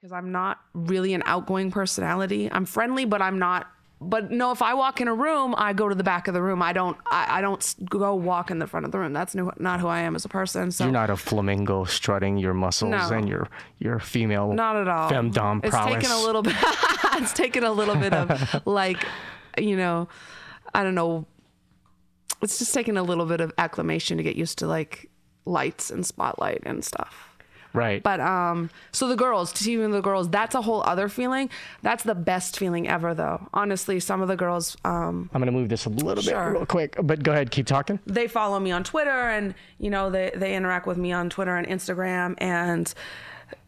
because I'm not really an outgoing personality. I'm friendly, but I'm not. But no, if I walk in a room, I go to the back of the room. I don't. I, I don't go walk in the front of the room. That's no, not who I am as a person. So You're not a flamingo strutting your muscles No. and your your female Not at all. femdom it's prowess. taken a little bit. it's taken a little bit of like, you know, I don't know. It's just taken a little bit of acclimation to get used to like lights and spotlight and stuff. Right. But um, so the girls, to see even the girls, that's a whole other feeling. That's the best feeling ever, though. Honestly, some of the girls, um, I'm gonna move this a little Sure. bit real quick, but go ahead, keep talking. they follow me on Twitter, and you know they they interact with me on Twitter and Instagram, and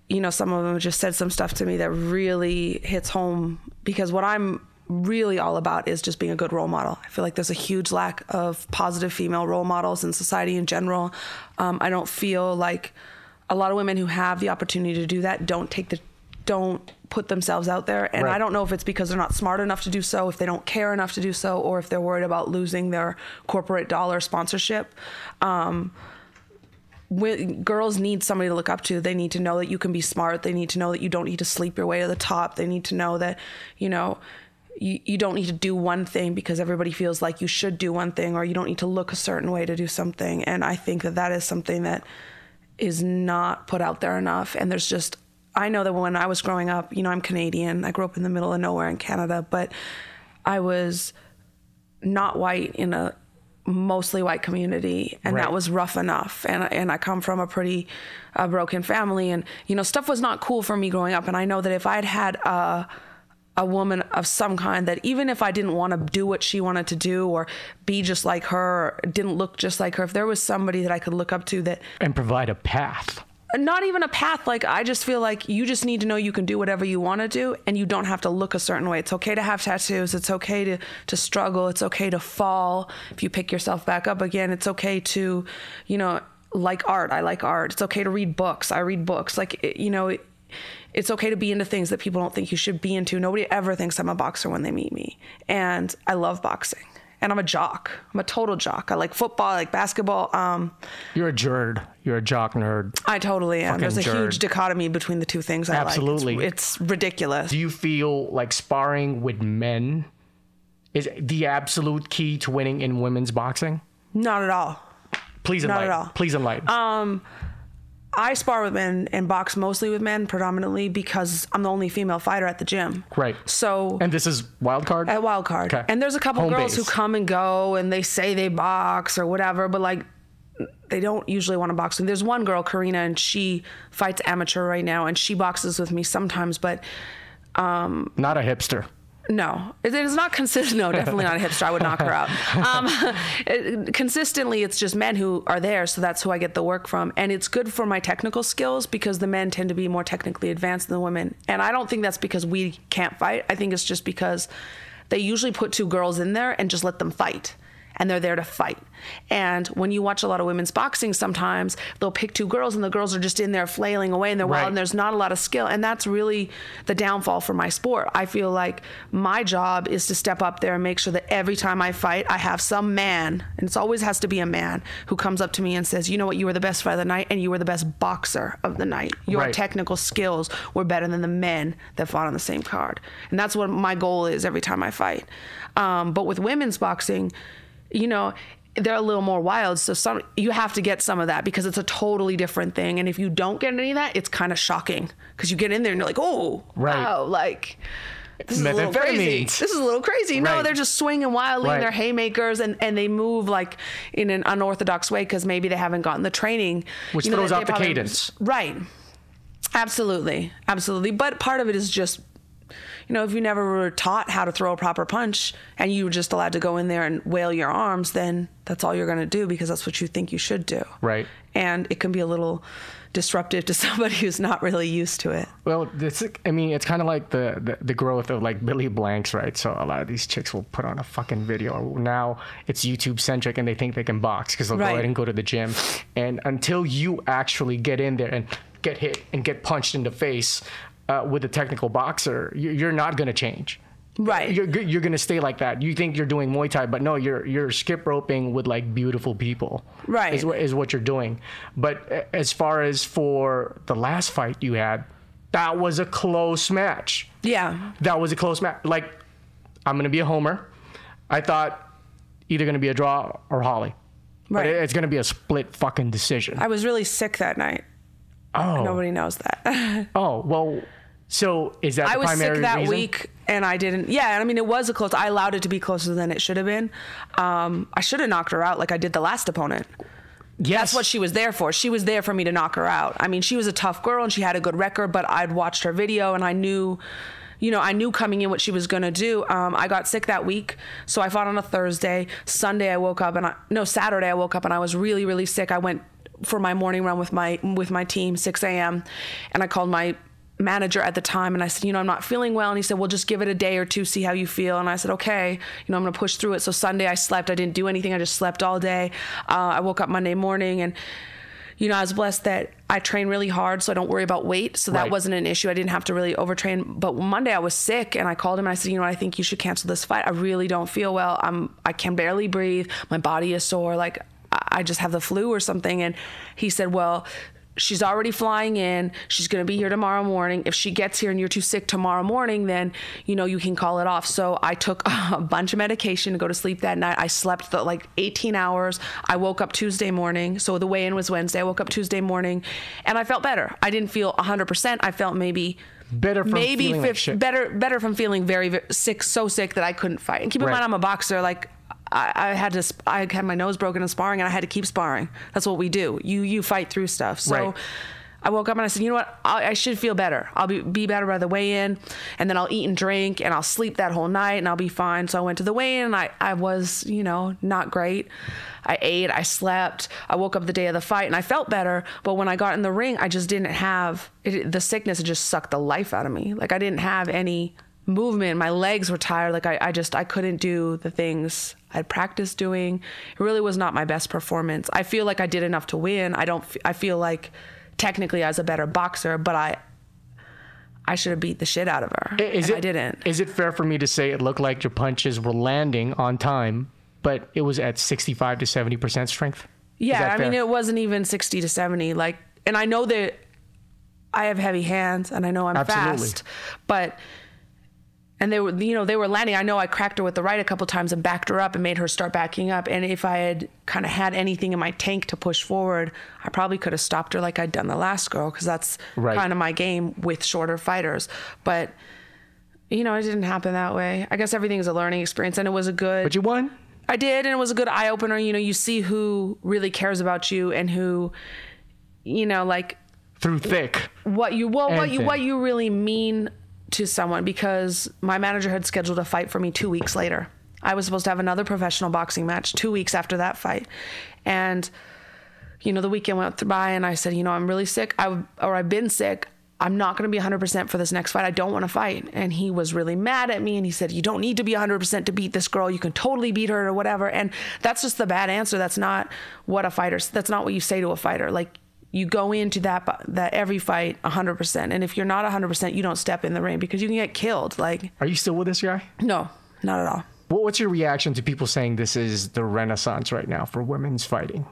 you know some of them just said some stuff to me that really hits home because what I'm really all about is just being a good role model. I feel like there's a huge lack of positive female role models in society in general. Um, I don't feel like a lot of women who have the opportunity to do that don't take the don't put themselves out there and Right. i don't know if it's because they're not smart enough to do so if they don't care enough to do so or if they're worried about losing their corporate dollar sponsorship um, girls need somebody to look up to. They need to know that you can be smart. They need to know that you don't need to sleep your way to the top. They need to know that, you know, you, you don't need to do one thing because everybody feels like you should do one thing or you don't need to look a certain way to do something. And I think that that is something that is not put out there enough. And there's just, I know that when I was growing up, you know, I'm Canadian. I grew up in the middle of nowhere in Canada, but I was not white in a mostly white community and Right. that was rough enough and and I come from a pretty uh, broken family and you know stuff was not cool for me growing up and I know that if I'd had a a woman of some kind that even if I didn't want to do what she wanted to do or be just like her or didn't look just like her if there was somebody that I could look up to that And provide a path. not even a path like i just feel like you just need to know you can do whatever you want to do and you don't have to look a certain way. It's okay to have tattoos. It's okay to to struggle. It's okay to fall if you pick yourself back up again. It's okay to you know like art. I like art. It's okay to read books. I read books. Like you know it, it's okay to be into things that people don't think you should be into nobody ever thinks i'm a boxer when they meet me and i love boxing and i'm a jock i'm a total jock i like football i like basketball um You're a jerd. You're a jock nerd. I totally am. There's a Fucking huge dichotomy between the two things I Absolutely. like. It's, it's ridiculous. Do you feel like sparring with men is the absolute key to winning in women's boxing? Not at all. Please enlighten. Not at all. Um, Please enlighten. I spar with men and box mostly with men predominantly because I'm the only female fighter at the gym. right. So And this is wild card. at wild card. Okay. And there's a couple Home girls who come and go and they say they box or whatever, but like they don't usually want to box. And there's one girl, Karina, and she fights amateur right now and she boxes with me sometimes, but um Not a hipster. No, it is not consistent. No, definitely not a hipster. I would knock her out. Um, it- consistently, it's just men who are there, so that's who I get the work from, and it's good for my technical skills because the men tend to be more technically advanced than the women, and I don't think that's because we can't fight. I think it's just because they usually put two girls in there and just let them fight. And they're there to fight. And when you watch a lot of women's boxing, sometimes they'll pick two girls, and the girls are just in there flailing away, and they're wild, and there's not a lot of skill. And that's really the downfall for my sport. I feel like my job is to step up there and make sure that every time i fight i have some man and it always has to be a man who comes up to me and says you know what? You were the best fighter of the night and you were the best boxer of the night. Your Right. technical skills were better than the men that fought on the same card. And that's what my goal is every time i fight. Um, but with women's boxing you know they're a little more wild. So some you have to get some of that because it's a totally different thing. And if you don't get any of that it's kind of shocking. Because you get in there and you're like oh Right. wow like this is a little crazy. This is a little crazy. No they're just swinging wildly Right. and they're haymakers and, and they move like in an unorthodox way because maybe they haven't gotten the training. Which you throws that off the probably- cadence. right. Absolutely. Absolutely. But part of it is just you know, if you never were taught how to throw a proper punch and you were just allowed to go in there and wail your arms, then that's all you're going to do because that's what you think you should do. Right. And it can be a little disruptive to somebody who's not really used to it. Well, this, I mean, it's kind of like the, the the growth of like Billy Blanks, right? So a lot of these chicks will put on a fucking video. Now it's YouTube centric, and they think they can box because they'll Right. go ahead and go to the gym. And until you actually get in there and get hit and get punched in the face uh, with a technical boxer, you- you're not gonna change. Right. You're you're gonna stay like that. You think you're doing Muay Thai, but no, you're you're skip roping with like beautiful people. Right. Is what is what you're doing. But as far as for the last fight you had, that was a close match. Yeah. That was a close match. Like, I'm gonna be a homer. I thought either gonna be a draw or Holly. Right. it- it's gonna be a split fucking decision. I was really sick that night. oh, Nobody knows that. oh, well. So is that I was sick that reason? week and I didn't. Yeah, I mean, it was a close. I allowed it to be closer than it should have been. Um, I should have knocked her out like I did the last opponent. Yes. That's what she was there for. She was there for me to knock her out. I mean, she was a tough girl and she had a good record, but I'd watched her video and I knew, you know, I knew coming in what she was going to do. Um, I got sick that week. So I fought on a Thursday. Sunday, I woke up and I, no, Saturday, I woke up and I was really, really sick. I went for my morning run with my, with my team, 6 a.m. And I called my manager at the time and I said, you know, I'm not feeling well. And he said, well, just give it a day or two, see how you feel. And I said, okay, you know, I'm going to push through it. So Sunday I slept. I didn't do anything. I just slept all day. Uh, I woke up Monday morning and, you know, I was blessed that I train really hard, so I don't worry about weight. So that Right. wasn't an issue. I didn't have to really overtrain. But Monday I was sick, and I called him and I said, you know, what, I think you should cancel this fight. I really don't feel well. I'm I can barely breathe. My body is sore. Like I I just have the flu or something. And he said, well. She's already flying in. She's going to be here tomorrow morning. If she gets here and you're too sick tomorrow morning, then you know you can call it off. So I took a bunch of medication to go to sleep that night. I slept the, like 18 hours. I woke up Tuesday morning. So the weigh-in was Wednesday. I woke up Tuesday morning, and I felt better. I didn't feel 100%. I felt maybe Better from maybe feeling like 50 shit. better better from feeling very, very sick, so sick that I couldn't fight. And keep in Right. mind, I'm a boxer. Like I, I had to, sp- I had my nose broken in sparring, and I had to keep sparring. That's what we do. You you fight through stuff. So. Right. I woke up and I said, you know what? I, I should feel better. I'll be, be better by the weigh in, and then I'll eat and drink, and I'll sleep that whole night, and I'll be fine. So I went to the weigh in, and I, I was, you know, not great. I ate, I slept. I woke up the day of the fight, and I felt better. But when I got in the ring, I just didn't have it, the sickness. it just sucked the life out of me. Like I didn't have any movement. My legs were tired. Like I, I just, I couldn't do the things I'd practiced doing. It really was not my best performance. I feel like I did enough to win. I don't. f- I feel like technically I was a better boxer, but I I should have beat the shit out of her. Is it, I didn't. Is it fair for me to say it looked like your punches were landing on time, but it was at 65 to 70% strength? Yeah, I mean it wasn't even 60 to 70 like and I know that I have heavy hands and I know I'm Absolutely. fast, but and they were you know they were landing. I know I cracked her with the right a couple times and backed her up and made her start backing up. And if I had kind of had anything in my tank to push forward, I probably could have stopped her like I'd done the last girl because that's Right. kind of my game with shorter fighters. But you know, it didn't happen that way. I guess everything is a learning experience, and it was a good. But you won? I did, and it was a good eye opener. You know, you see who really cares about you and who, you know, like Through thick. what you well, what you Anything. what you really mean to someone. Because my manager had scheduled a fight for me two weeks later. I was supposed to have another professional boxing match two weeks after that fight, and you know, the weekend went by, and I said, you know, I'm really sick. I or I've been sick. I'm not going to be 100% for this next fight. I don't want to fight. And he was really mad at me and he said, You don't need to be 100% to beat this girl. You can totally beat her or whatever. And that's just the bad answer. That's not what a fighter, that's not what you say to a fighter. Like, you go into that that every fight 100%. And if you're not 100%, you don't step in the ring because you can get killed. Like, Are you still with this guy? no, not at all. What- What's your reaction to people saying this is the renaissance right now for women's fighting?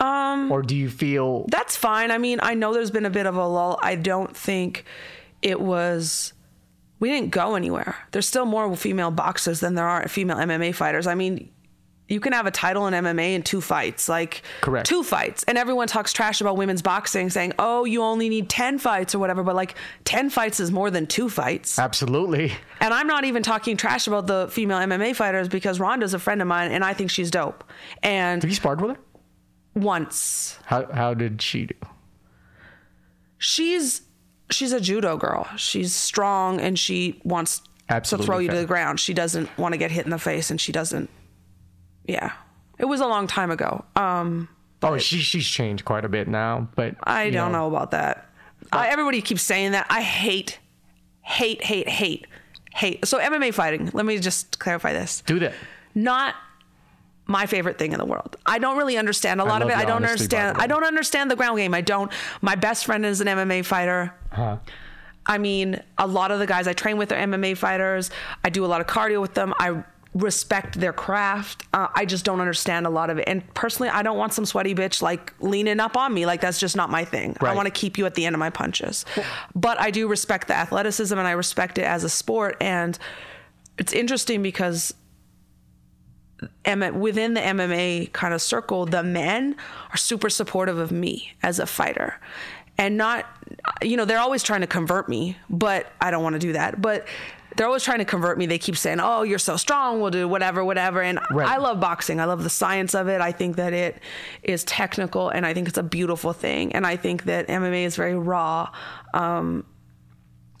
Um, or do you feel That's fine. I mean, I know there's been a bit of a lull. I don't think it was. We didn't go anywhere. There's still more female boxers than there are female MMA fighters. I mean, you can have a title in MMA in two fights, like Correct. two fights, and everyone talks trash about women's boxing, saying, "Oh, you only need ten fights or whatever." But like, ten fights is more than two fights. absolutely? And I'm not even talking trash about the female MMA fighters because Ronda's a friend of mine, and I think she's dope. And Have you sparred with her? once How how did she do? she's she's a judo girl. She's strong and she wants Absolutely to throw you to the ground. She doesn't want to get hit in the face and she doesn't Yeah. It was a long time ago. Um Oh, she she's changed quite a bit now, but I don't know, about that. I, everybody keeps saying that. I hate hate hate hate hate. So MMA fighting, let me just clarify this. Do that. Not my favorite thing in the world. I don't really understand a lot of it. I don't honesty, understand. I don't understand the ground game. I don't. My best friend is an MMA fighter. Huh. I mean, a lot of the guys I train with are MMA fighters. I do a lot of cardio with them. I respect their craft. Uh, I just don't understand a lot of it. And personally, I don't want some sweaty bitch like leaning up on me. Like that's just not my thing. I want to keep you at the end of my punches. But I do respect the athleticism and I respect it as a sport. And it's interesting because within the MMA kind of circle, the men are super supportive of me as a fighter. And not, you know, they're always trying to convert me, but I don't want to do that. But they're always trying to convert me. They keep saying, oh, you're so strong, we'll do whatever, whatever. And Right. I love boxing. I love the science of it. I think that it is technical and I think it's a beautiful thing. And I think that MMA is very raw. Um,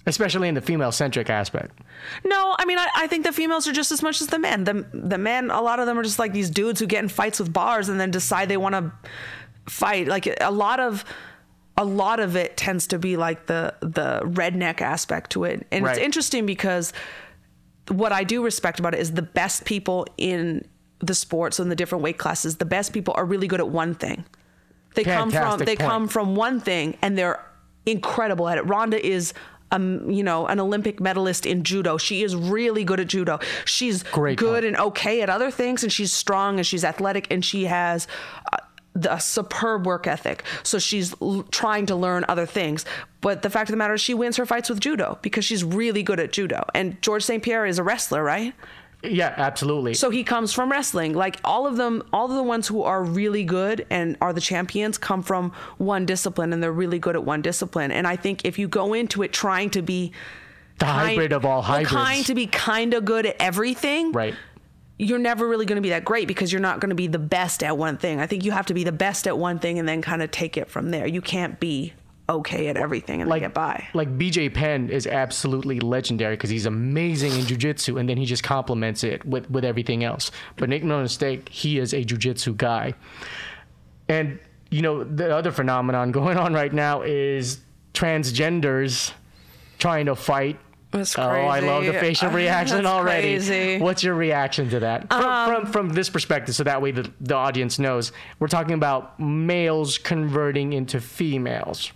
especially in the female centric aspect. No, I mean, I, I think the females are just as much as the men. The the men, a lot of them are just like these dudes who get in fights with bars and then decide they want to fight. Like a lot of a lot of it tends to be like the the redneck aspect to it, and it's interesting because what I do respect about it is the best people in the sports and the different weight classes. The best people are really good at one thing. They come from they point. come from one thing and they're incredible at it. Ronda is um, you know, an Olympic medalist in judo. She is really good at judo. She's Great good point. and okay at other things, and she's strong and she's athletic and she has uh, the superb work ethic. So she's l- trying to learn other things. But the fact of the matter is, she wins her fights with judo because she's really good at judo. And George St. Pierre is a wrestler, right? Yeah, absolutely. So he comes from wrestling. Like all of them, all of the ones who are really good and are the champions come from one discipline and they're really good at one discipline. And I think if you go into it trying to be the hybrid of all hybrids. trying to be kind of good at everything, right. You're never really going to be that great because you're not going to be the best at one thing. I think you have to be the best at one thing and then kind of take it from there. You can't be okay at everything and then get by. Like BJ Penn is absolutely legendary because he's amazing in jujitsu, and then he just complements it with with everything else. But make no mistake, he is a jujitsu guy. And you know the other phenomenon going on right now is transgenders trying to fight. That's Oh, I love the facial reaction already. crazy. Um, What's your reaction to that? From, from, from this perspective, so that way the, the audience knows. We're talking about males converting into females.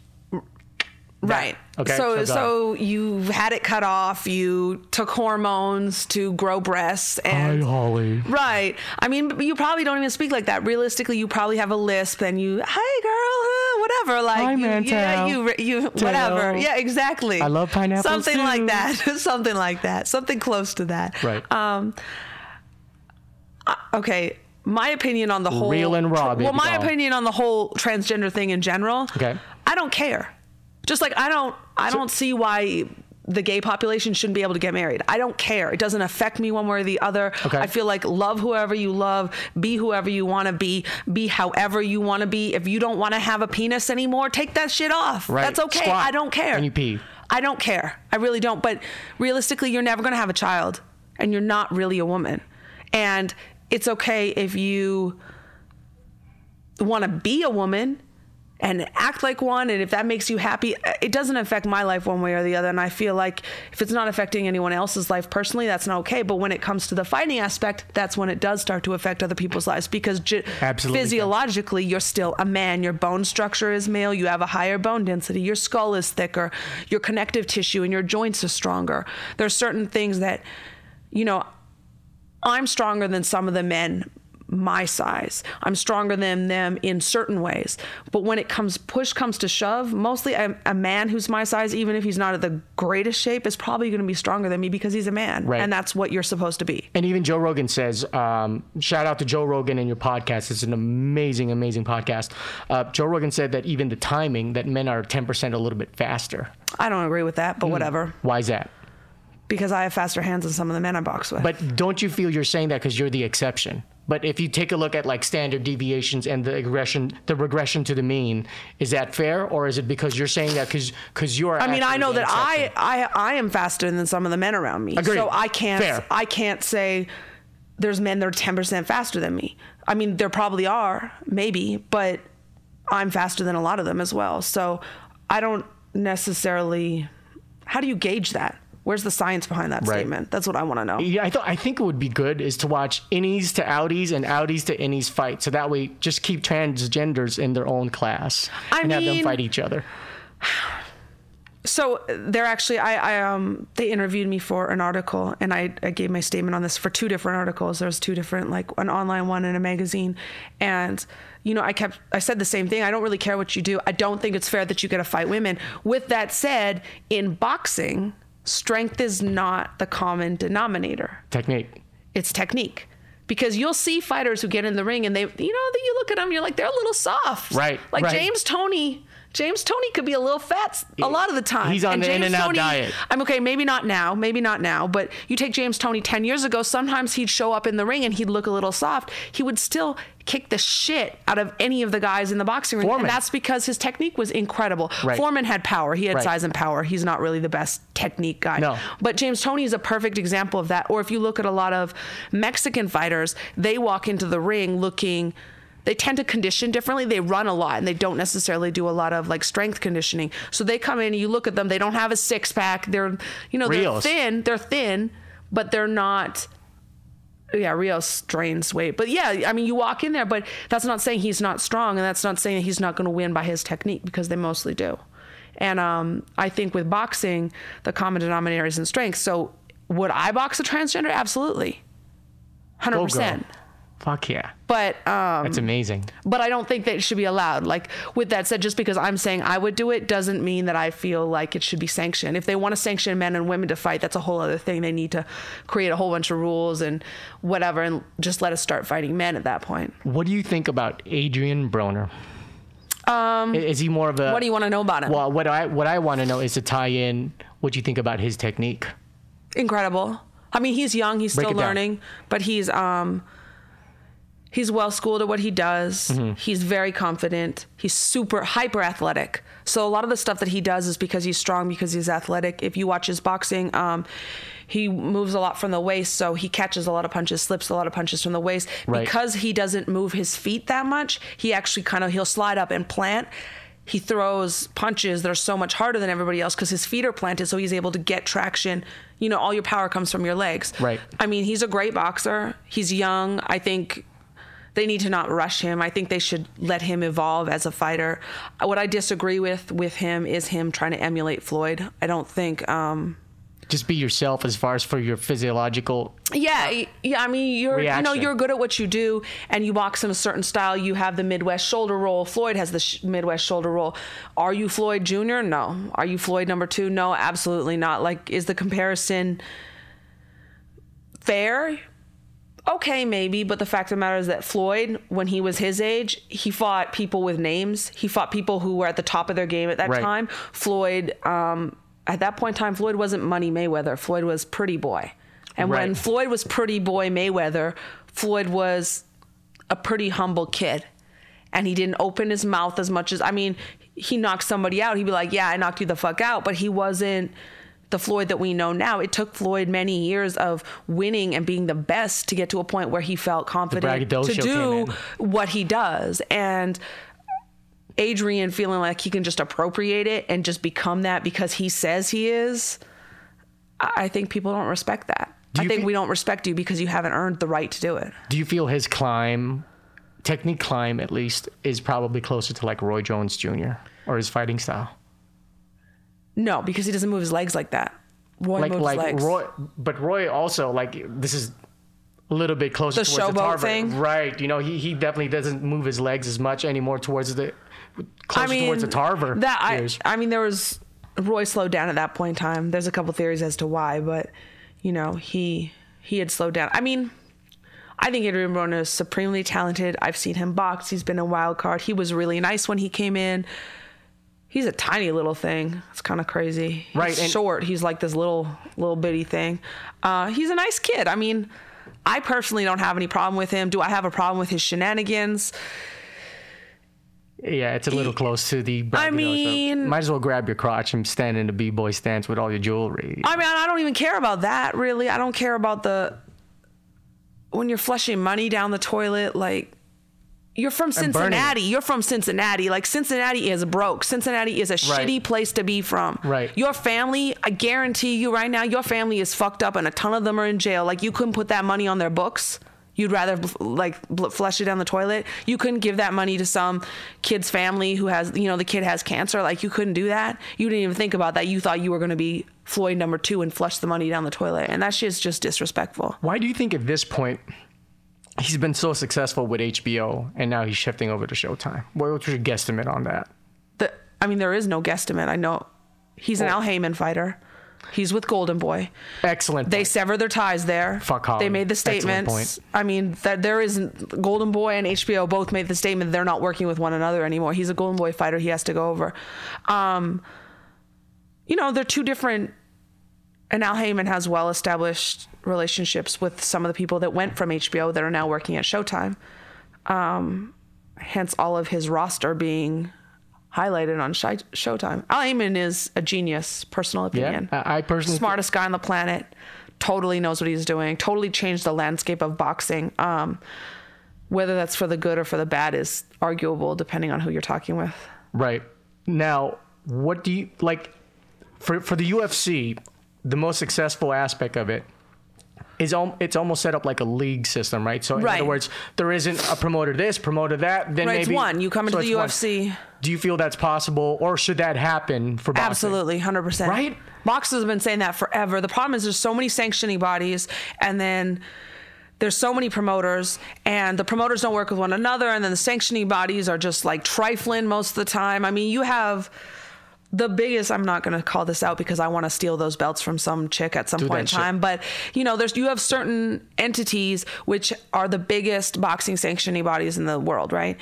Right. Okay, So so so, you had it cut off. You took hormones to grow breasts and. Holly. Right. I mean, you probably don't even speak like that. Realistically, you probably have a lisp and you, hey girl, whatever. Like, Hi, you, yeah, you, you, whatever. Yeah, exactly. I love pineapples Something too. like that. Something like that. Something close to that. Right. Um. Okay. My opinion on the whole Real and raw, well, my doll. opinion on the whole transgender thing in general. Okay. I don't care. Just like I don't, I don't see why the gay population shouldn't be able to get married. I don't care. It doesn't affect me one way or the other. Okay. I feel like love whoever you love, be whoever you want to be, be however you want to be. If you don't want to have a penis anymore, take that shit off. Right. That's okay. Squat I don't care. and you pee. I don't care. I really don't. But realistically, you're never going to have a child and you're not really a woman. And it's okay if you want to be a woman and act like one and if that makes you happy uh, it doesn't affect my life one way or the other and i feel like if it's not affecting anyone else's life personally that's not okay but when it comes to the fighting aspect that's when it does start to affect other people's lives because physiologically you're still a man your bone structure is male you have a higher bone density your skull is thicker your connective tissue and your joints are stronger. There's certain things that you know I'm stronger than some of the men my size. I'm stronger than them in certain ways. But when it comes push comes to shove, mostly a, a man who's my size, even if he's not at the greatest shape, is probably going to be stronger than me because he's a man, Right. and that's what you're supposed to be. And even Joe Rogan says, um, shout out to Joe Rogan and your podcast. It's an amazing, amazing podcast. Uh, Joe Rogan said that even the timing, that men are 10% a little bit faster. I don't agree with that, but whatever, Why is that? because I have faster hands than some of the men I box with. But don't you feel you're saying that because you're the exception? But if you take a look at like standard deviations and the regression, the regression to the mean, is that fair, or is it because you're saying that because because you're? I mean, I know that I. I I am faster than some of the men around me. Agreed. So I can't Fair. I can't say there's men that are 10% faster than me. I mean, there probably are, maybe, but I'm faster than a lot of them as well. So I don't necessarily How do you gauge that? Where's the science behind that Right. statement? That's what I want to know. Yeah, I thought I think it would be good is to watch innies to outies and outies to innies fight, so that way just keep transgenders in their own class I and have them fight each other. so they're actually I, I um they interviewed me for an article and I, I gave my statement on this for two different articles there's two different like an online one and a magazine and you know i kept i said the same thing i don't really care what you do i don't think it's fair that you get to fight women with that said in boxing strength is not the common denominator Technique. it's technique because you'll see fighters who get in the ring and they you know that you look at them you're like they're a little soft Right, like right. james toney james toney could be a little fat a lot of the time He's on the James in-and-out Toney- diet. i'm okay maybe not now maybe not now but you take james toney 10 years ago sometimes he'd show up in the ring and he'd look a little soft he would still kick the shit out of any of the guys in the boxing ring Foreman. and that's because his technique was incredible Right. foreman had power he had Right. size and power he's not really the best technique guy No. but James Toney is a perfect example of that. Or if you look at a lot of Mexican fighters, they walk into the ring looking they tend to condition differently. They run a lot and they don't necessarily do a lot of like strength conditioning. So they come in and you look at them, they don't have a six pack. They're you know, they're thin, they're thin, but they're not yeah, Rios drains weight. But yeah, I mean, you walk in there, but that's not saying he's not strong, and that's not saying he's not going to win by his technique because they mostly do. And um, I think with boxing, the common denominator is in strength. So would I box a transgender? Absolutely, hundred percent. Fuck yeah. But um, That's amazing. but I don't think that it should be allowed. Like with that said, just because I'm saying I would do it doesn't mean that I feel like it should be sanctioned. If they want to sanction men and women to fight, that's a whole other thing. They need to create a whole bunch of rules and whatever, and just let us start fighting men at that point. What do you think about Adrian Broner? Um, is he more of a? What do you want to know about him? Well, what I what I want to know is to tie in what you think about his technique. Incredible. I mean, he's young. He's Break still it down. learning, but he's um. He's well schooled at what he does. Mm-hmm. He's very confident. He's super hyper athletic. So a lot of the stuff that he does is because he's strong, because he's athletic. If you watch his boxing, um, he moves a lot from the waist, so he catches a lot of punches, slips a lot of punches from the waist. Right. Because he doesn't move his feet that much, he actually kind of he'll slide up and plant. He throws punches that are so much harder than everybody else because his feet are planted, so he's able to get traction. You know, all your power comes from your legs. Right. I mean, he's a great boxer. He's young. I think they need to not rush him. I think they should let him evolve as a fighter. What I disagree with with him is him trying to emulate Floyd. I don't think. Um, Just be yourself as far as for your physiological. yeah, yeah. I mean, you're you know you're good at what you do, and you box in a certain style. You have the Midwest shoulder roll. Floyd has the sh- Midwest shoulder roll. Are you Floyd Jr.? No. Are you Floyd number two? No, absolutely not. Like, is the comparison fair? Okay, maybe, but the fact of the matter is that Floyd, when he was his age, he fought people with names. He fought people who were at the top of their game at that Right. time. Floyd, um, at that point in time, Floyd wasn't Money Mayweather. Floyd was Pretty Boy. And when Floyd was Pretty Boy Mayweather, Floyd was a pretty humble kid. And he didn't open his mouth as much as, I mean, he knocked somebody out. He'd be like, yeah, I knocked you the fuck out. But he wasn't the Floyd that we know now. It took Floyd many years of winning and being the best to get to a point where he felt confident to do what he does. And Adrian feeling like he can just appropriate it and just become that because he says he is, I think people don't respect that. Do I think fe- we don't respect you because you haven't earned the right to do it. Do you feel his climb, technique climb at least, is probably closer to like Roy Jones Jr. or his fighting style? No, because he doesn't move his legs like that. Roy Like moves like legs. Roy, but Roy also like this is a little bit closer The towards the thing? right? You know, he he definitely doesn't move his legs as much anymore towards the closer towards the Tarver. That I. I mean, there was Roy slowed down at that point in time. There's a couple theories as to why, but you know, he he had slowed down. I mean, I think Adrian Broner is supremely talented. I've seen him box. He's been a wild card. He was really nice when he came in. He's a tiny little thing. It's kind of crazy. He's Right, and- short. He's like this little little bitty thing. Uh, he's a nice kid. I mean, I personally don't have any problem with him. Do I have a problem with his shenanigans? Yeah, it's a little close to the. I mean- might as well grab your crotch and stand in a b-boy stance with all your jewelry. I mean, I don't even care about that really. I don't care about the when you're flushing money down the toilet. Like, you're from. Cincinnati. You're from Cincinnati. Like, Cincinnati is broke. Cincinnati is a Right. shitty place to be from. Right. Your family, I guarantee you right now, your family is fucked up, and a ton of them are in jail. Like, you couldn't put that money on their books. You'd rather like flush it down the toilet. You couldn't give that money to some kid's family who has, you know, the kid has cancer. Like you couldn't do that. You didn't even think about that. You thought you were going to be Floyd number two and flush the money down the toilet, and that shit's just disrespectful. Why do you think at this point he's been so successful with HBO and now he's shifting over to Showtime? What's your guesstimate on that? The, I mean, there is no guesstimate. I know he's an Al Haymon fighter. He's with Golden Boy. Excellent. They sever their ties there. Fuck Holly. They made the statements. I mean, that there isn't Golden Boy and HBO both made the statement they're not working with one another anymore. He's a Golden Boy fighter. He has to go over. Um, you know, they're two different. And Al Haymon has well established relationships with some of the people that went from HBO that are now working at Showtime. Um, hence, all of his roster being highlighted on Showtime. Al Haymon is a genius, personal opinion Yeah, I I personally smartest guy on the planet totally knows what he's doing totally changed the landscape of boxing um, whether that's for the good or for the bad is arguable depending on who you're talking with Right. Now, what do you like for for the UFC, the most successful aspect of it is al- it's almost set up like a league system, right? So in Right. other words, there isn't a promoter this, promoter that, then right it's maybe one you come into so the it's one. ufc Do you feel that's possible or should that happen for boxing? Absolutely, hundred percent. Right? Boxers have been saying that forever. The problem is there's so many sanctioning bodies, and then there's so many promoters, and the promoters don't work with one another, and then the sanctioning bodies are just like trifling most of the time. I mean, you have the biggest i'm not going to call this out because i want to steal those belts from some chick at some Do point in that shit. time but you know there's you have certain entities which are the biggest boxing sanctioning bodies in the world right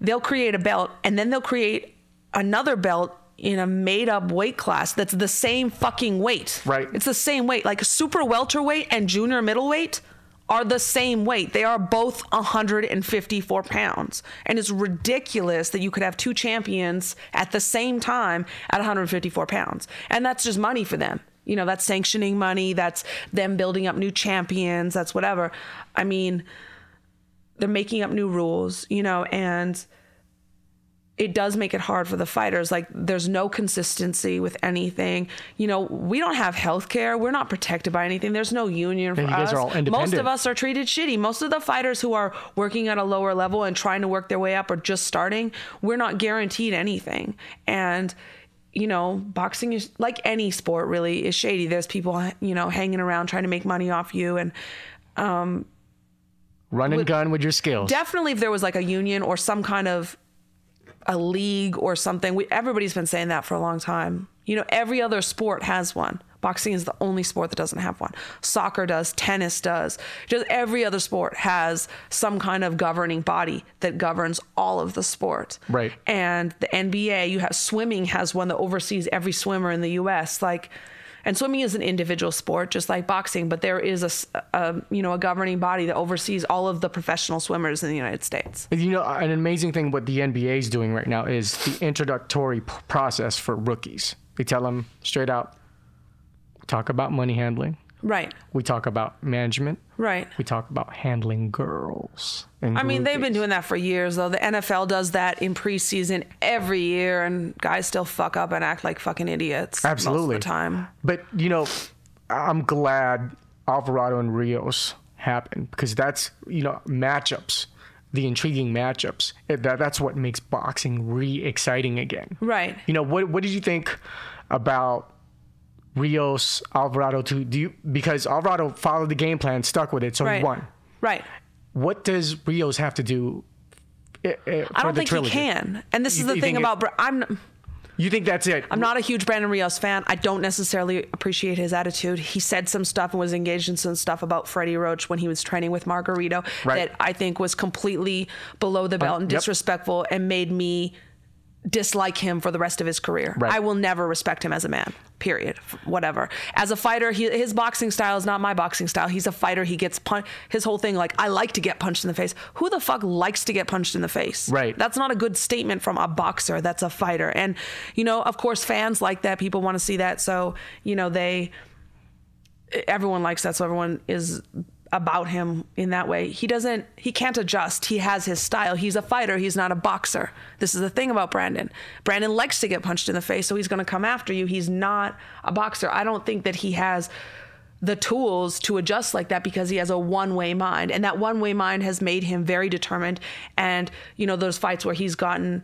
they'll create a belt and then they'll create another belt in a made up weight class that's the same fucking weight Right. it's the same weight like super welterweight and junior middleweight are the same weight. They are both 154 pounds. And it's ridiculous that you could have two champions at the same time at 154 pounds. And that's just money for them. You know, that's sanctioning money, that's them building up new champions, that's whatever. I mean, they're making up new rules, you know, and it does make it hard for the fighters. Like there's no consistency with anything. You know, we don't have health care. We're not protected by anything. There's no union for And you guys us. are all Most of us are treated shitty. Most of the fighters who are working at a lower level and trying to work their way up or just starting, we're not guaranteed anything. And you know, boxing is like any sport really is shady. There's people, you know, hanging around trying to make money off you and um, Run and gun with your skills. definitely if there was like a union or some kind of a league or something. We, everybody's been saying that for a long time. You know every other sport has one. Boxing is the only sport that doesn't have one. Soccer does tennis does. Just every other sport has some kind of governing body that governs all of the sport. Right. and the nba you have swimming has one that oversees every swimmer in the us like and swimming is an individual sport just like boxing but there is a, a, you know a governing body that oversees all of the professional swimmers in the united states You know, an amazing thing what the NBA is doing right now is the introductory process for rookies. They tell them straight out, talk about money handling. Right We talk about management. right We talk about handling girls. And I mean, they've been doing that for years, though. The NFL does that in preseason every year, and guys still fuck up and act like fucking idiots Absolutely. most of the time. But you know, I'm glad Alvarado and Rios happened because that's you know matchups, the intriguing matchups. That that's what makes boxing re exciting again. Right. You know what? What did you think about Rios Alvarado? To do you because Alvarado followed the game plan, stuck with it, so Right. he won. Right. What does Rios have to do? eh, eh, I don't think trilogy? he can. And this You- is the thing it- about. Bra- I'm. You think that's it? I'm not a huge Brandon Rios fan. I don't necessarily appreciate his attitude. He said some stuff and was engaged in some stuff about Freddie Roach when he was training with Margarito Right. that I think was completely below the belt and yep. disrespectful and made me dislike him for the rest of his career. Right. I will never respect him as a man. Period. Whatever. As a fighter, he, his boxing style is not my boxing style. He's a fighter. He gets punched. His whole thing, like, I like to get punched in the face. Who the fuck likes to get punched in the face? Right. That's not a good statement from a boxer. That's a fighter. And, you know, of course, fans like that. People want to see that. So, you know, they, everyone likes that. So everyone is about him in that way. He doesn't, he can't adjust. He has his style. He's a fighter. He's not a boxer. This is the thing about Brandon. Brandon likes to get punched in the face. So he's going to come after you. He's not a boxer. I don't think that he has the tools to adjust like that because he has a one-way mind and that one-way mind has made him very determined and you know those fights where he's gotten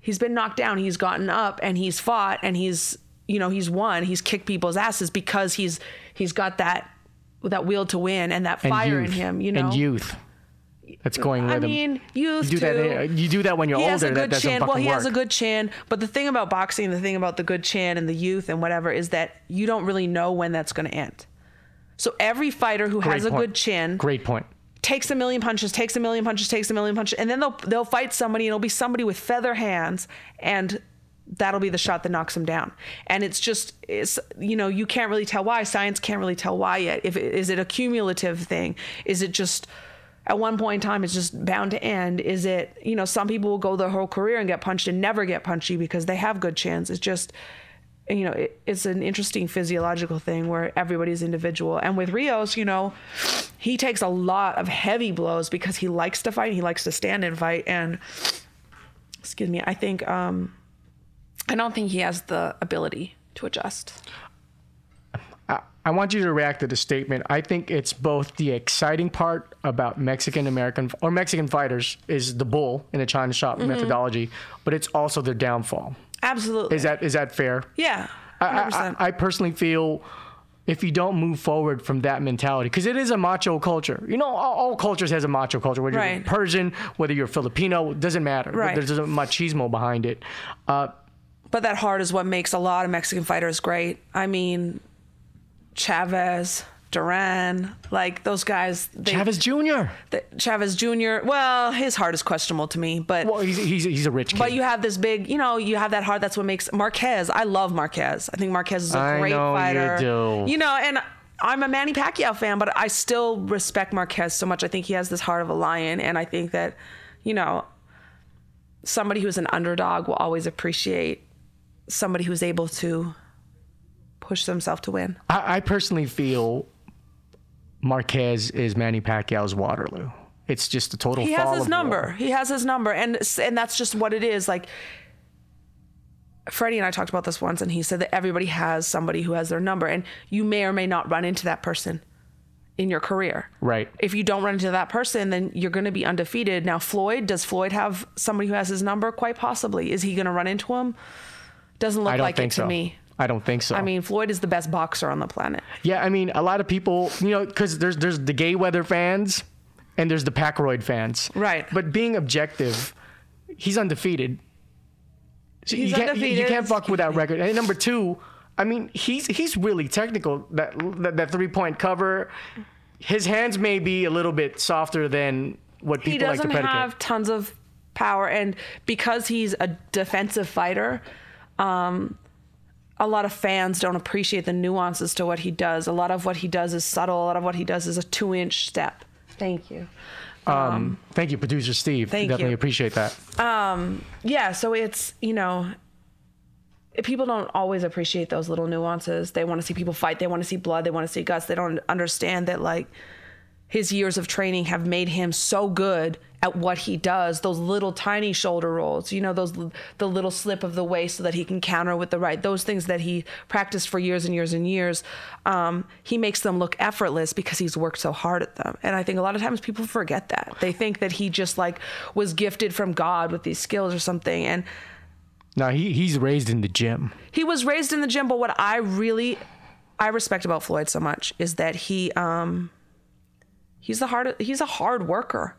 he's been knocked down he's gotten up and he's fought and he's you know he's won he's kicked people's asses because he's he's got that that will to win and that And fire in him you know And youth. That's going with I him. mean, youth You do too. that. You do that when you're he older. has a that good doesn't chin. Well, he work. has a good chin. But the thing about boxing, the thing about the good chin and the youth and whatever is that you don't really know when that's going to end. So every fighter who Great has a good chin Great point. takes a million punches, takes a million punches, takes a million punches, and then they'll they'll fight somebody, and it'll be somebody with feather hands, and that'll be the shot that knocks him down. And it's just it's you know you can't really tell why. Science can't really tell why yet. If is it a cumulative thing? Is it just at one point in time it's just bound to end? Is it you know some people will go their whole career and get punched and never get punchy because they have good chance. It's just you know, it, it's an interesting physiological thing where everybody's individual. And with Rios, you know, he takes a lot of heavy blows because he likes to fight. He likes to stand and fight. And excuse me, I think um, I don't think he has the ability to adjust. I, I want you to react to the statement. I think it's both the exciting part about Mexican American or Mexican fighters is the bull in a China shop Mm-hmm. methodology, but it's also their downfall. Absolutely. Is that is that fair? yeah. I, I, 100%. I personally feel if you don't move forward from that mentality, because it is a macho culture. You know, all, all cultures has a macho culture. Whether you're Persian, whether you're Filipino, doesn't matter. Right. There's a machismo behind it. Uh, but that heart is what makes a lot of Mexican fighters great. I mean, Chavez, Duran, like those guys. They, Chavez Jr. the- Chavez Jr. Well, his heart is questionable to me, but Well, he's, he's, he's a rich kid. but you have this big, you know, you have that heart. That's what makes Marquez. I love Marquez. I think Marquez is a I great know you fighter. do. You know, and I'm a Manny Pacquiao fan, but I still respect Marquez so much. I think he has this heart of a lion, and I think that, you know, somebody who's an underdog will always appreciate somebody who's able to push themselves to win. I, I personally feel Marquez is Manny Pacquiao's Waterloo. It's just a total. he has his number. war. He has his number, and and that's just what it is. Like Freddie and I talked about this once, and he said that everybody has somebody who has their number, and you may or may not run into that person in your career. Right. If you don't run into that person, then you're going to be undefeated. Now, Floyd, does Floyd have somebody who has his number? Quite possibly. Is he going to run into him? Doesn't look like it to so. me. I don't think so. I mean, Floyd is the best boxer on the planet. yeah, I mean, a lot of people, you know, because there's there's the gay weather fans and there's the Pacroid fans. Right. But being objective, he's undefeated. So He's you can't, you- You can't fuck with that record. And number two, I mean, he's he's really technical. That that, that three point cover, his hands may be a little bit softer than what he people like to doesn't have tons of power and because he's a defensive fighter um a lot of fans don't appreciate the nuances to what he does. A lot of what he does is subtle. A lot of what he does is a two inch step. Thank you. Um, thank you, producer Steve. thank Definitely you. appreciate that. yeah so it's you know people don't always appreciate those little nuances. They want to see people fight. They want to see blood. They want to see guts. They don't understand that like his years of training have made him so good at what he does those little tiny shoulder rolls you know those the little slip of the waist so that he can counter with the right those things that he practiced for years and years and years um, he makes them look effortless because he's worked so hard at them. And i think a lot of times people forget that. They think that he just like was gifted from god with these skills or something. And No, he he's raised in the gym. he was raised in the gym but what i really i respect about floyd so much is that he um he's the hard he's a hard worker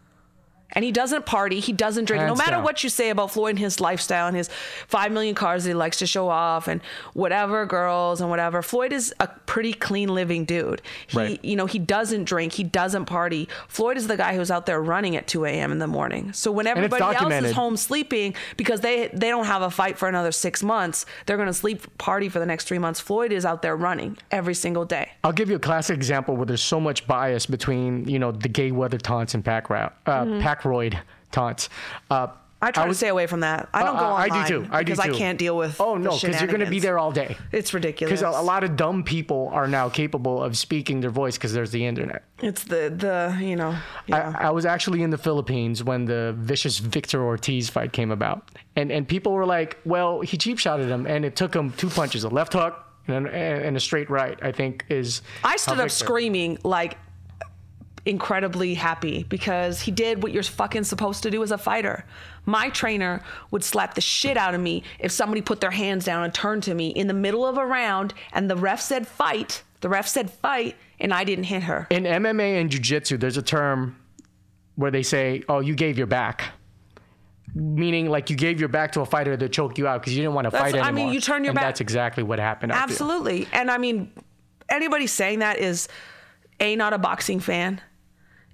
and he doesn't party. He doesn't drink. No matter down. what you say about floyd and his lifestyle and his 5 million cars that he likes to show off and whatever girls and whatever floyd is a pretty clean living dude. He Right. you know he doesn't drink. He doesn't party. Floyd is the guy who's out there running at 2 a.m in the morning. So when everybody else is home sleeping because they they don't have a fight for another six months they're going to sleep party for the next three months. Floyd is out there running every single day. I'll give you a classic example where there's so much bias between you know the gay weather taunts and pack uh, Pacroid taunts. Uh. I try to stay away from that. I don't uh, go I do too. I do because too. I can't deal with. Oh no, because because you're going to be there all day. It's ridiculous. Because a, a lot of dumb people are now capable of speaking their voice because there's the internet. It's the the you know. Yeah. I, I was actually in the Philippines when the vicious Victor Ortiz fight came about, and and people were like, "Well, he cheap shotted him, and it took him two punches, a left hook and, and a straight right. I think is. I stood up Victor- screaming like incredibly happy because he did what you're fucking supposed to do as a fighter. My trainer would slap the shit out of me if somebody put their hands down and turned to me in the middle of a round and the ref said fight. The ref said fight and I didn't hit her. In MMA and jiu-jitsu, there's a term where they say, "Oh, you gave your back," meaning like you gave your back to a fighter to choke you out because you didn't want to That's- fight I mean, you turn your and back- That's exactly what happened. Absolutely. And I mean, anybody saying that is A, not a boxing fan,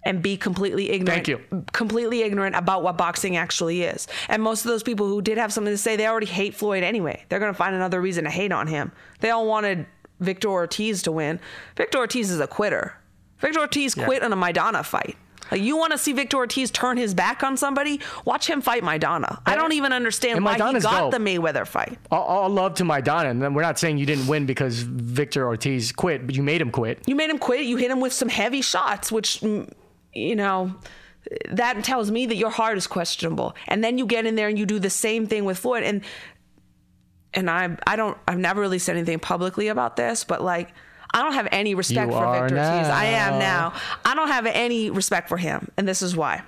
and be completely ignorant. Thank you. Completely ignorant about what boxing actually is. And most of those people who did have something to say, they already hate Floyd anyway. They're going to find another reason to hate on him. They all wanted Victor Ortiz to win. Victor Ortiz is a quitter. Victor Ortiz quit on a Maidana fight. Like you want to see Victor Ortiz turn his back on somebody? Watch him fight Maidana. I don't even understand and why he got dope. the Mayweather fight. All, all love to Maidana, and we're not saying you didn't win because Victor Ortiz quit, but you made him quit. You made him quit. You hit him with some heavy shots, which, you know, that tells me that your heart is questionable. And then you get in there and you do the same thing with Floyd. And and I I don't I've never really said anything publicly about this, but like I don't have any respect You for Victor Ortiz. I am now. I don't have any respect for him, and this is why.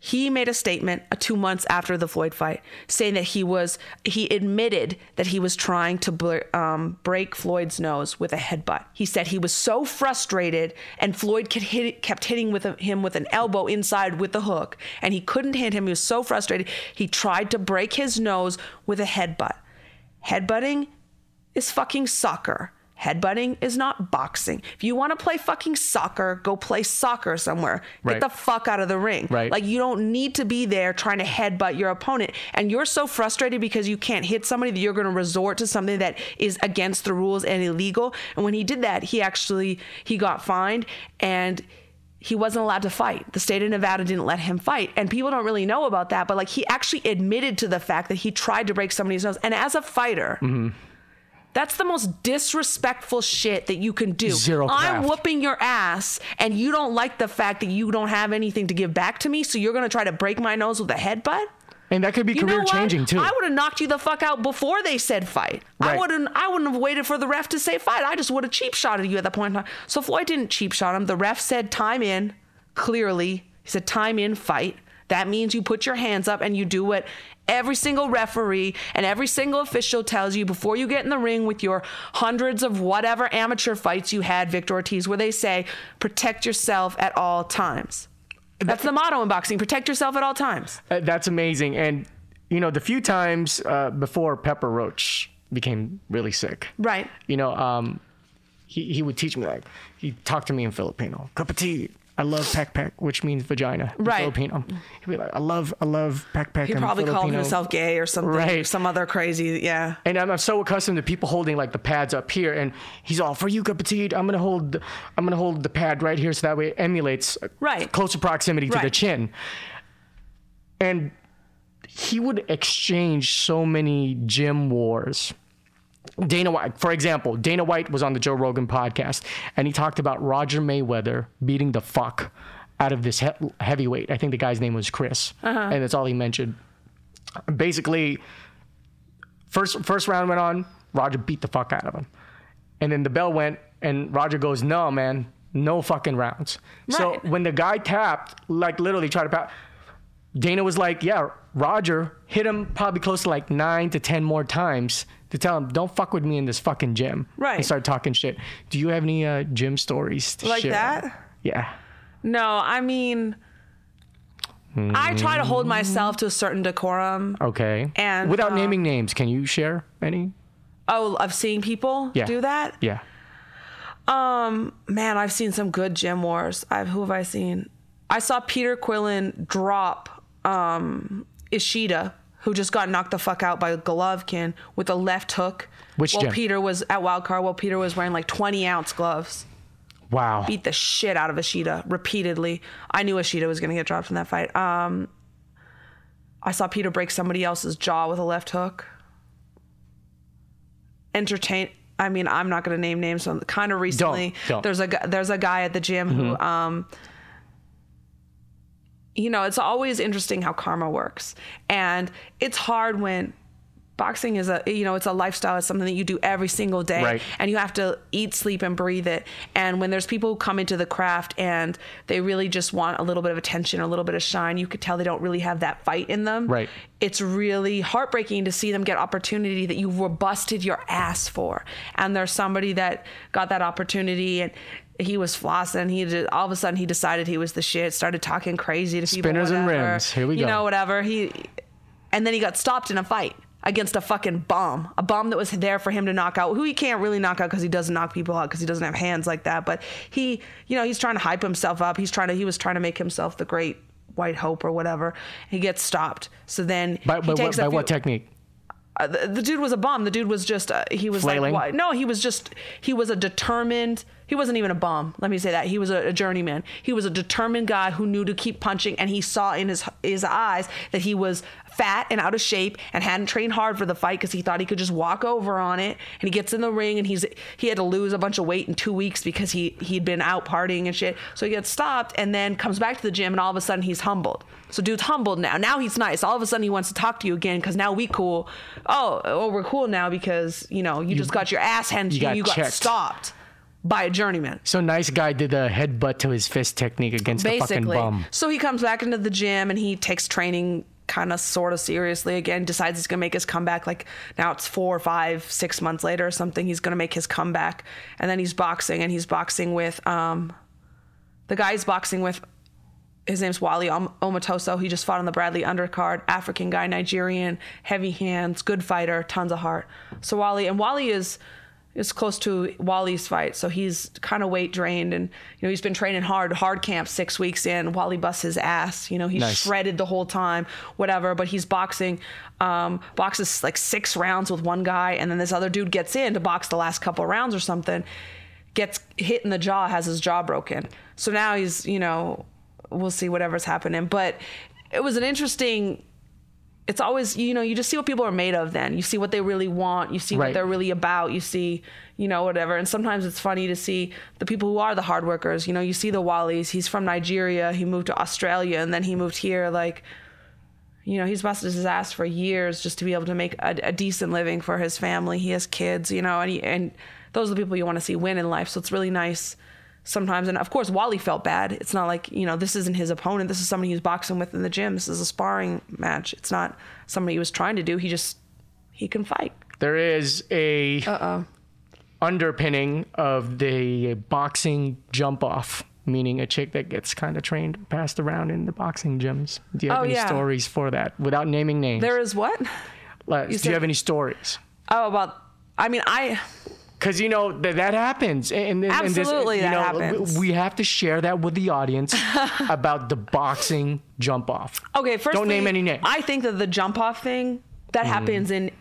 He made a statement uh, two months after the Floyd fight, saying that he was he admitted that he was trying to bl- um, break Floyd's nose with a headbutt. He said he was so frustrated, and Floyd kept, hit, kept hitting with a, him with an elbow inside with the hook, and he couldn't hit him. He was so frustrated. He tried to break his nose with a headbutt. Headbutting is fucking soccer. Headbutting is not boxing. If you want to play fucking soccer, go play soccer somewhere. Right. Get the fuck out of the ring. Right. Like you don't need to be there trying to headbutt your opponent. And you're so frustrated because you can't hit somebody that you're going to resort to something that is against the rules and illegal. And when he did that, he actually he got fined and he wasn't allowed to fight. The state of Nevada didn't let him fight. And people don't really know about that, but like he actually admitted to the fact that he tried to break somebody's nose. And as a fighter, mm-hmm. That's the most disrespectful shit that you can do. Zero I'm whooping your ass, and you don't like the fact that you don't have anything to give back to me, so you're gonna try to break my nose with a headbutt? And that could be You career changing too. I would have knocked you the fuck out before they said fight. Right. I wouldn't. I wouldn't have waited for the ref to say fight. I just would have cheap shotted you at that point. So Floyd didn't cheap shot him. The ref said time in. Clearly, he said time in fight. That means you put your hands up and you do what every single referee and every single official tells you before you get in the ring with your hundreds of whatever amateur fights you had, Victor Ortiz, where they say protect yourself at all times. That's the motto in boxing: protect yourself at all times. Uh, That's amazing. And you know, the few times uh, before Pepper Roach became really sick, Right. you know, um, he he would teach me like he talked to me in Filipino. Cup of tea. I love peck peck, which means vagina. Right. Filipino. He'd be like, I love I love peck peck. He in probably called himself gay or something, Right. some other crazy, yeah. And I'm, I'm so accustomed to people holding like the pads up here, and he's all for you, of. I'm gonna hold, I'm gonna hold the pad right here, so that way it emulates uh, Right. closer proximity to the chin. And he would exchange so many gym wars. Dana White, for example, Dana White was on the Joe Rogan podcast, and he talked about Roger Mayweather beating the fuck out of this he- heavyweight. I think the guy's name was Chris, uh-huh. and that's all he mentioned. Basically, first first round went on, Roger beat the fuck out of him, and then the bell went, and Roger goes, "No, man, no fucking rounds." So when the guy tapped, like literally tried to pat, Dana was like, "Yeah, Roger hit him probably close to like nine to ten more times to tell him don't fuck with me in this fucking gym." Right. And start talking shit. Do you have any uh, gym stories to Like share? that? Yeah. No, I mean, I try to hold myself to a certain decorum. Okay. And, without um, naming names, can you share any? Oh, of seeing people Yeah. do that? Yeah. Um, man, I've seen some good gym wars. I've who have I seen? I saw Peter Quillin drop um Ishida, who just got knocked the fuck out by Golovkin with a left hook. Which while gym? Peter was at Wildcard, while Peter was wearing like 20 ounce gloves. Wow. beat the shit out of Ishida repeatedly. I knew Ishida was going to get dropped in that fight. Um, I saw Peter break somebody else's jaw with a left hook. Entertain. I mean, I'm not going to name names. So kind of recently, don't. there's a there's a guy at the gym who, um, you know, it's always interesting how karma works, and it's hard when boxing is a you know it's a lifestyle it's something that you do every single day Right. and you have to eat sleep and breathe it and when there's people who come into the craft and they really just want a little bit of attention a little bit of shine you could tell they don't really have that fight in them Right. it's really heartbreaking to see them get opportunity that you were busted your ass for and there's somebody that got that opportunity and he was flossing he did, all of a sudden he decided he was the shit started talking crazy to people Spinners and rims. Here we you go. know whatever he and then he got stopped in a fight against a fucking bum, a bum that was there for him to knock out, who he can't really knock out because he doesn't knock people out because he doesn't have hands like that. But he, you know, he's trying to hype himself up. He's trying to, he was trying to make himself the great white hope or whatever. He gets stopped. So then By, he by, what, by few- what technique? Uh, the, the dude was a bum. The dude was just uh, he was Flailing? like what? no, he was just he was a determined. He wasn't even a bum. Let me say that he was a, a journeyman. He was a determined guy who knew to keep punching, and he saw in his his eyes that he was fat and out of shape and hadn't trained hard for the fight because he thought he could just walk over on it. And he gets in the ring and he's he had to lose a bunch of weight in two weeks because he he'd been out partying and shit. So he gets stopped and then comes back to the gym and all of a sudden he's humbled. So dude's humbled now. Now he's nice. All of a sudden he wants to talk to you again because now we cool. Oh, oh, we're cool now because you know you, just got your ass handed to you. got You got checked. stopped by a journeyman So nice guy did the headbutt to his fist technique against the fucking bum. So he comes back into the gym and he takes training kind of sort of seriously again. Decides he's gonna make his comeback. Like now it's four, five, six months later or something. He's gonna make his comeback, and then he's boxing and he's boxing with um, the guy he's boxing with. His name's Wally Om- Omotoso. He just fought on the Bradley undercard. African guy, Nigerian, heavy hands, good fighter, tons of heart. So Wally and Wally is is close to Wally's fight, so he's kind of weight drained, and you know he's been training hard, hard camp six weeks in. Wally busts his ass, you know he's Nice. shredded the whole time, whatever. But he's boxing, um, boxes like six rounds with one guy, and then this other dude gets in to box the last couple of rounds or something, gets hit in the jaw, has his jaw broken. So now he's you know we'll see whatever's happening, but it was an interesting it's always you know you just see what people are made of then. You see what they really want. You see what they're really about. You see you know whatever. And sometimes it's funny to see the people who are the hard workers. You know you see the wallies he's from nigeria. He moved to australia and then he moved here like you know he's busted his ass for years just to be able to make a, a decent living for his family. He has kids you know and he, and those are the people you want to see win in life. So it's really nice sometimes. And of course wally felt bad. It's not like you know this isn't his opponent. This is somebody he's boxing with in the gym. This is a sparring match. It's not somebody he was trying to do. He just he can fight. There is a underpinning of the boxing jump off, meaning a chick that gets kind of trained, passed around in the boxing gyms. Do you have Oh, any yeah. stories for that without naming names? there is what? Do you have any stories? oh about i mean i Because you know that that happens, and, and, and this- Absolutely you that know, happens. We have to share that with the audience about the boxing jump off. Okay, first Don't name any names. I think that the jump off thing that mm-hmm. happens in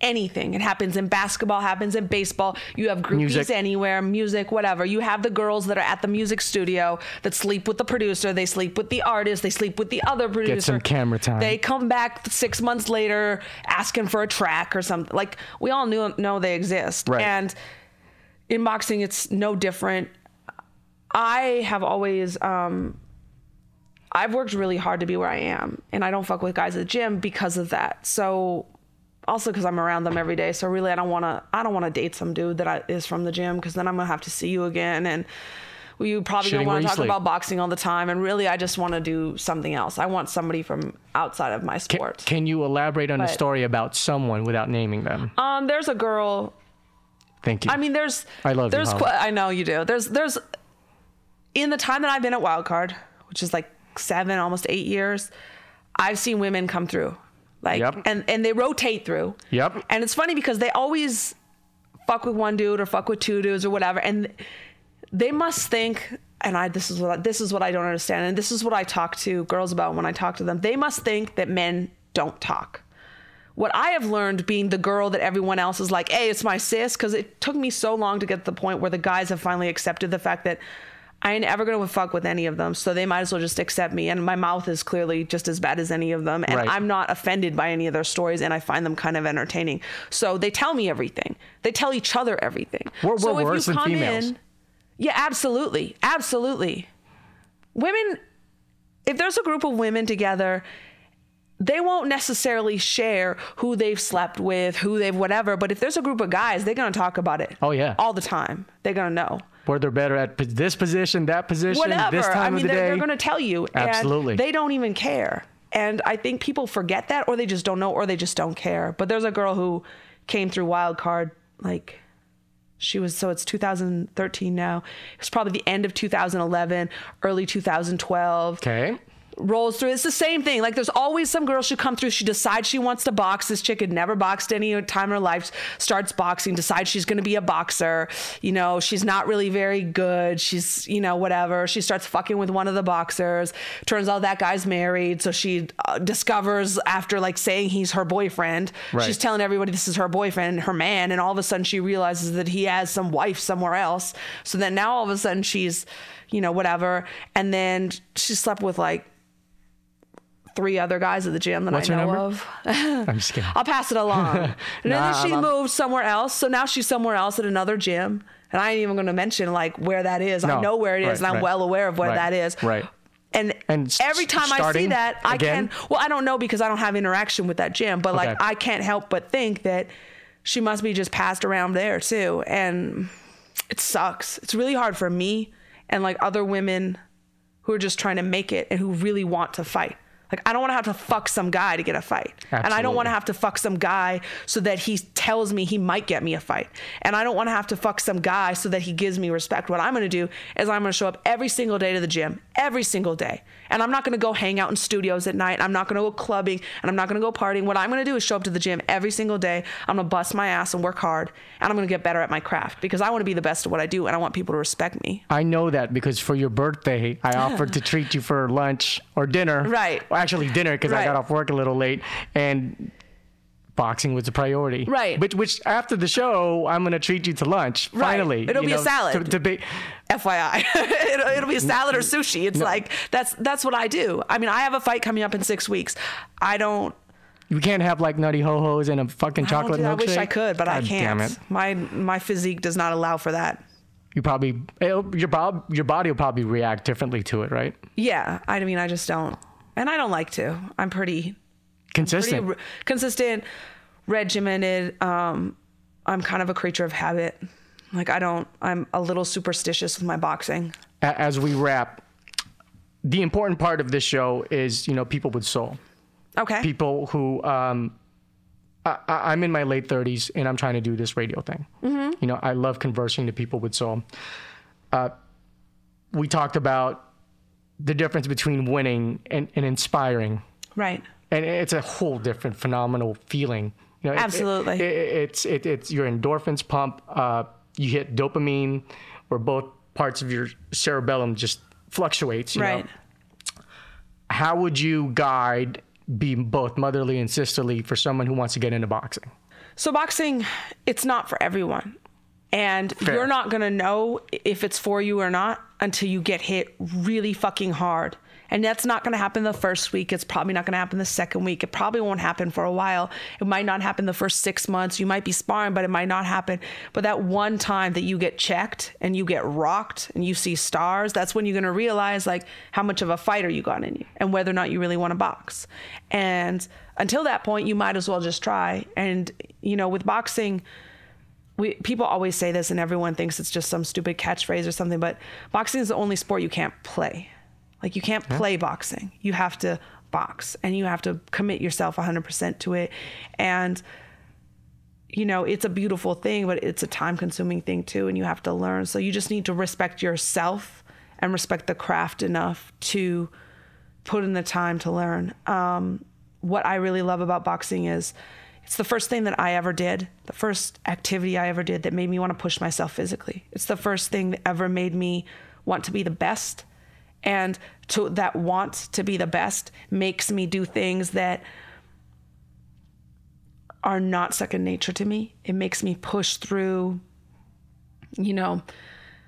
anything. It happens in basketball, happens in baseball. You have groupies Music. anywhere, music, whatever. You have the girls that are at the music studio that sleep with the producer, they sleep with the artist, they sleep with the other producer. Get some camera time. They come back six months later asking for a track or something. Like we all knew know they exist. Right. And in boxing it's no different. I have always um I've worked really hard to be where I am, and I don't fuck with guys at the gym because of that. So, also because I'm around them every day. So really, I don't want to. I don't want to date some dude that I, is from the gym because then I'm gonna have to see you again, and we probably Shitting don't want to talk sleep. about boxing all the time. And really, I just want to do something else. I want somebody from outside of my Can, sport. can you elaborate on a story about someone without naming them? um, there's a girl Thank you. I mean, there's. I love you, There's. Holly. qu- I know you do. There's. There's. In the time that I've been at Wildcard, which is like seven, almost eight years, I've seen women come through, like, Yep. and and they rotate through. Yep. And it's funny because they always fuck with one dude or fuck with two dudes or whatever, and they must think. And I, this is what I, this is what I don't understand, and this is what I talk to girls about when I talk to them. They must think that men don't talk what I have learned being the girl that everyone else is like, hey, it's my sis, because it took me so long to get to the point where the guys have finally accepted the fact that I ain't ever gonna fuck with any of them, so they might as well just accept me. And my mouth is clearly just as bad as any of them, and Right. I'm not offended by any of their stories, and I find them kind of entertaining. So they tell me everything. They tell each other everything. We're- so we're if worse you than come females. in, yeah, absolutely, absolutely. Women, if there's a group of women together they won't necessarily share who they've slept with, who they've whatever. But if there's a group of guys, they're gonna talk about it. Oh, yeah. all the time. They're gonna know Where they're better at this position, that position, whatever. this time I mean, of the they're, day. they're gonna tell you. and Absolutely. they don't even care. And I think people forget that, or they just don't know, or they just don't care. But there's a girl who came through wild card like she was so it's 2013 now. It was probably the end of 2011, early 2012 okay. Rolls through. It's the same thing. Like there's always some girl should come through. She decides she wants to box. This chick had never boxed any time in her life. Starts boxing. Decides she's going to be a boxer. You know, she's not really very good. She's you know whatever. She starts fucking with one of the boxers. Turns out that guy's married. So she uh, discovers after like saying he's her boyfriend. Right. She's telling everybody this is her boyfriend, her man, and all of a sudden she realizes that he has some wife somewhere else. So then now all of a sudden she's you know whatever, and then she slept with like three other guys at the gym that What's I know of. I'm just kidding. I'll pass it along. and Nah, then she I'm- moved somewhere else. So now she's somewhere else at another gym. And I ain't even going to mention like where that is. I know where it is Right, and I'm right. well aware of where Right, that is. right. And, And every time I see that, I again? can, well, I don't know because I don't have interaction with that gym, but like I can't help but think that she must be just passed around there too. And it sucks. It's really hard for me and like other women who are just trying to make it and who really want to fight. Like I don't want to have to fuck some guy to get a fight. And I don't want to have to fuck some guy so that he tells me he might get me a fight. And I don't want to have to fuck some guy so that he gives me respect. What I'm going to do is I'm going to show up every single day to the gym, every single day. And I'm not going to go hang out in studios at night. I'm not going to go clubbing and I'm not going to go partying. What I'm going to do is show up to the gym every single day. I'm going to bust my ass and work hard. And I'm going to get better at my craft because I want to be the best at what I do and I want people to respect me. I know that because for your birthday, I offered to treat you for lunch or dinner. Right. Well, actually, dinner because I got off work a little late, and boxing was a priority. Right. Which, which after the show, I'm gonna treat you to lunch. Right. Finally, It'll be a salad. To, to be, FYI, it'll, it'll be a salad or sushi. It's like that's that's what I do. I mean, I have a fight coming up in six weeks. I don't. you can't have like nutty ho hos and a fucking chocolate do- I milkshake. wish I could, but I can't. Damn it. My my physique does not allow for that. You probably your bob your body will probably react differently to it, right? Yeah, I mean, I just don't, and I don't like to. I'm pretty Consistent. re- consistent, regimented. Um, I'm kind of a creature of habit. Like I don't. I'm a little superstitious with my boxing. As we wrap, the important part of this show is you know people with soul. Okay. people who um, I, I'm in my late 30s and I'm trying to do this radio thing. Mm-hmm. You know, I love conversing to people with soul. Uh, we talked about the difference between winning and, and inspiring, Right. And it's a whole different phenomenal feeling. You know, it- it- Absolutely. it, it's it, it's your endorphins pump. Uh, you hit dopamine, where both parts of your cerebellum just fluctuates. You Right. Know? how would you guide be both motherly and sisterly for someone who wants to get into boxing? So boxing, it's not for everyone. And Fair. you're not going to know if it's for you or not until you get hit really fucking hard. And that's not going to happen the first week. It's probably not going to happen the second week. It probably won't happen for a while. It might not happen the first six months. You might be sparring, but it might not happen. But that one time that you get checked and you get rocked and you see stars, that's when you're going to realize like how much of a fighter you got in you and whether or not you really want to box. And until that point, you might as well just try. And, you know, with boxing, we people always say this and everyone thinks it's just some stupid catchphrase or something but boxing is the only sport you can't play like you can't play boxing. You have to box and you have to commit yourself 100% to it. And you know it's a beautiful thing but it's a time consuming thing too and you have to learn. So you just need to respect yourself and respect the craft enough to put in the time to learn. Um, what i really love about boxing is it's the first thing that I ever did, the first activity I ever did that made me want to push myself physically. It's the first thing that ever made me want to be the best. And to that want to be the best makes me do things that are not second nature to me. It makes me push through, you know,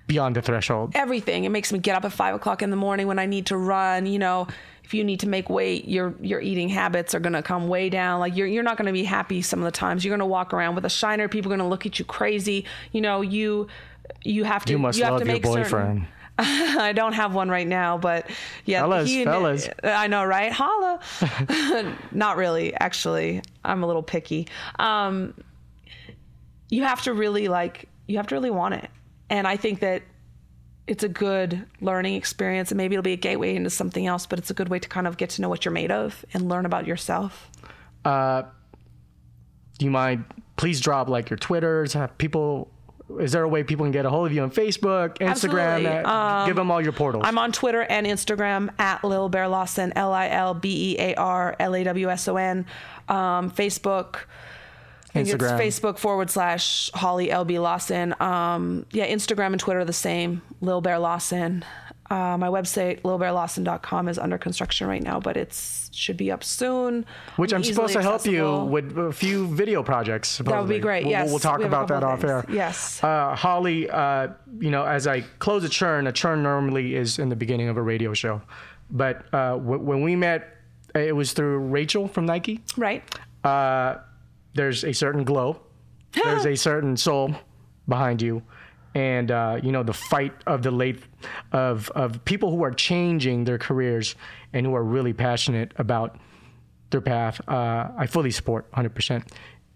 Beyond the threshold. everything. It makes me get up at five o'clock in the morning when I need to run. You know, if you need to make weight, your your eating habits are gonna come way down. Like you're you're not gonna be happy some of the times. You're gonna walk around with a shiner. People are gonna look at you crazy. You know, you you have to You must have love to your make certain- boyfriend. I don't have one right now, but yeah, Fellas, he- fellas. I know, right? Holla. Not really, actually. I'm a little picky. Um, you have to really like, you have to really want it, and I think that it's a good learning experience, and maybe it'll be a gateway into something else. But it's a good way to kind of get to know what you're made of and learn about yourself. Uh, do you mind? Please drop like your Twitters. People. Is there a way people can get a hold of you on Facebook, Instagram? Absolutely. uh, give them all your portals. I'm on Twitter and Instagram at Lil Bear Lawson, L I L B E A R L A W S O N. Um, Facebook. I think Instagram. It's Facebook forward slash Holly LB Lawson. Um, yeah, Instagram and Twitter are the same. Lil Bear Lawson. Uh, my website, lilbearlawson.com, is under construction right now, but it should be up soon. which I'm supposed to help you with a few video projects. That would be great. We'll, yes, we'll talk we about that off of air. Yes. Uh, Holly, uh, you know, as I close a churn, a churn normally is in the beginning of a radio show, but uh, w- when we met, it was through Rachel from Nike. right. Uh, there's a certain glow, there's a certain soul behind you, and uh, you know the fight of the late of of people who are changing their careers and who are really passionate about their path. Uh, I fully support 100, percent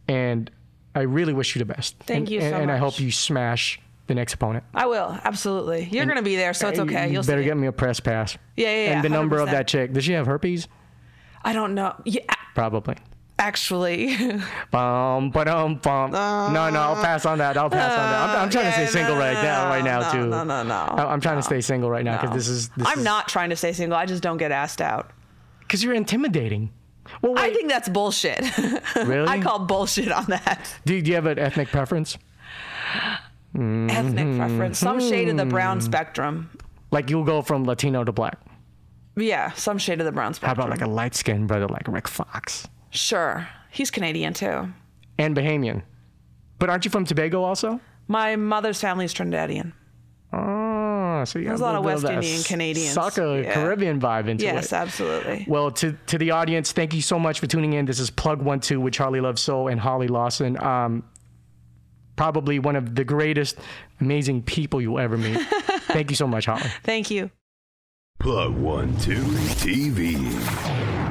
and I really wish you the best. Thank and, you so and, and I hope you smash the next opponent. I will. Absolutely. You're going to be there, so it's okay. You You'll better get me a press pass. Yeah, yeah, yeah, And the number of that chick. Does she have herpes? I don't know. Yeah, Probably. Actually. Bum, ba-dum, bum. no, no, I'll pass on that. I'll pass on that. I'm, I'm trying yeah, to stay uh, single no, right now, right now no, too. no, no, no, I'm trying to stay single right now because this is. This I'm is, not trying to stay single. I just don't get asked out. Because you're intimidating. Well, I think that's bullshit. Really? I call bullshit on that. do, do you have an ethnic preference? Ethnic preference. Some shade of the brown hmm. spectrum. Like you'll go from Latino to black. Yeah, some shade of the brown spectrum. How about like a light skinned brother like Rick Fox Sure. He's Canadian too. and Bahamian? But aren't you from Tobago also? My mother's family is Trinidadian. Oh, so you There's got a lot of West bit that Indian Canadians. Soccer Yeah. Caribbean vibe into it. Yes, absolutely. Well, to to the audience, thank you so much for tuning in. This is Plug One Two with Charlie Love Soul and Holly Lawson. Um, probably one of the greatest, amazing people you'll ever meet. thank you so much, Holly. Thank you. Plug One Two TV.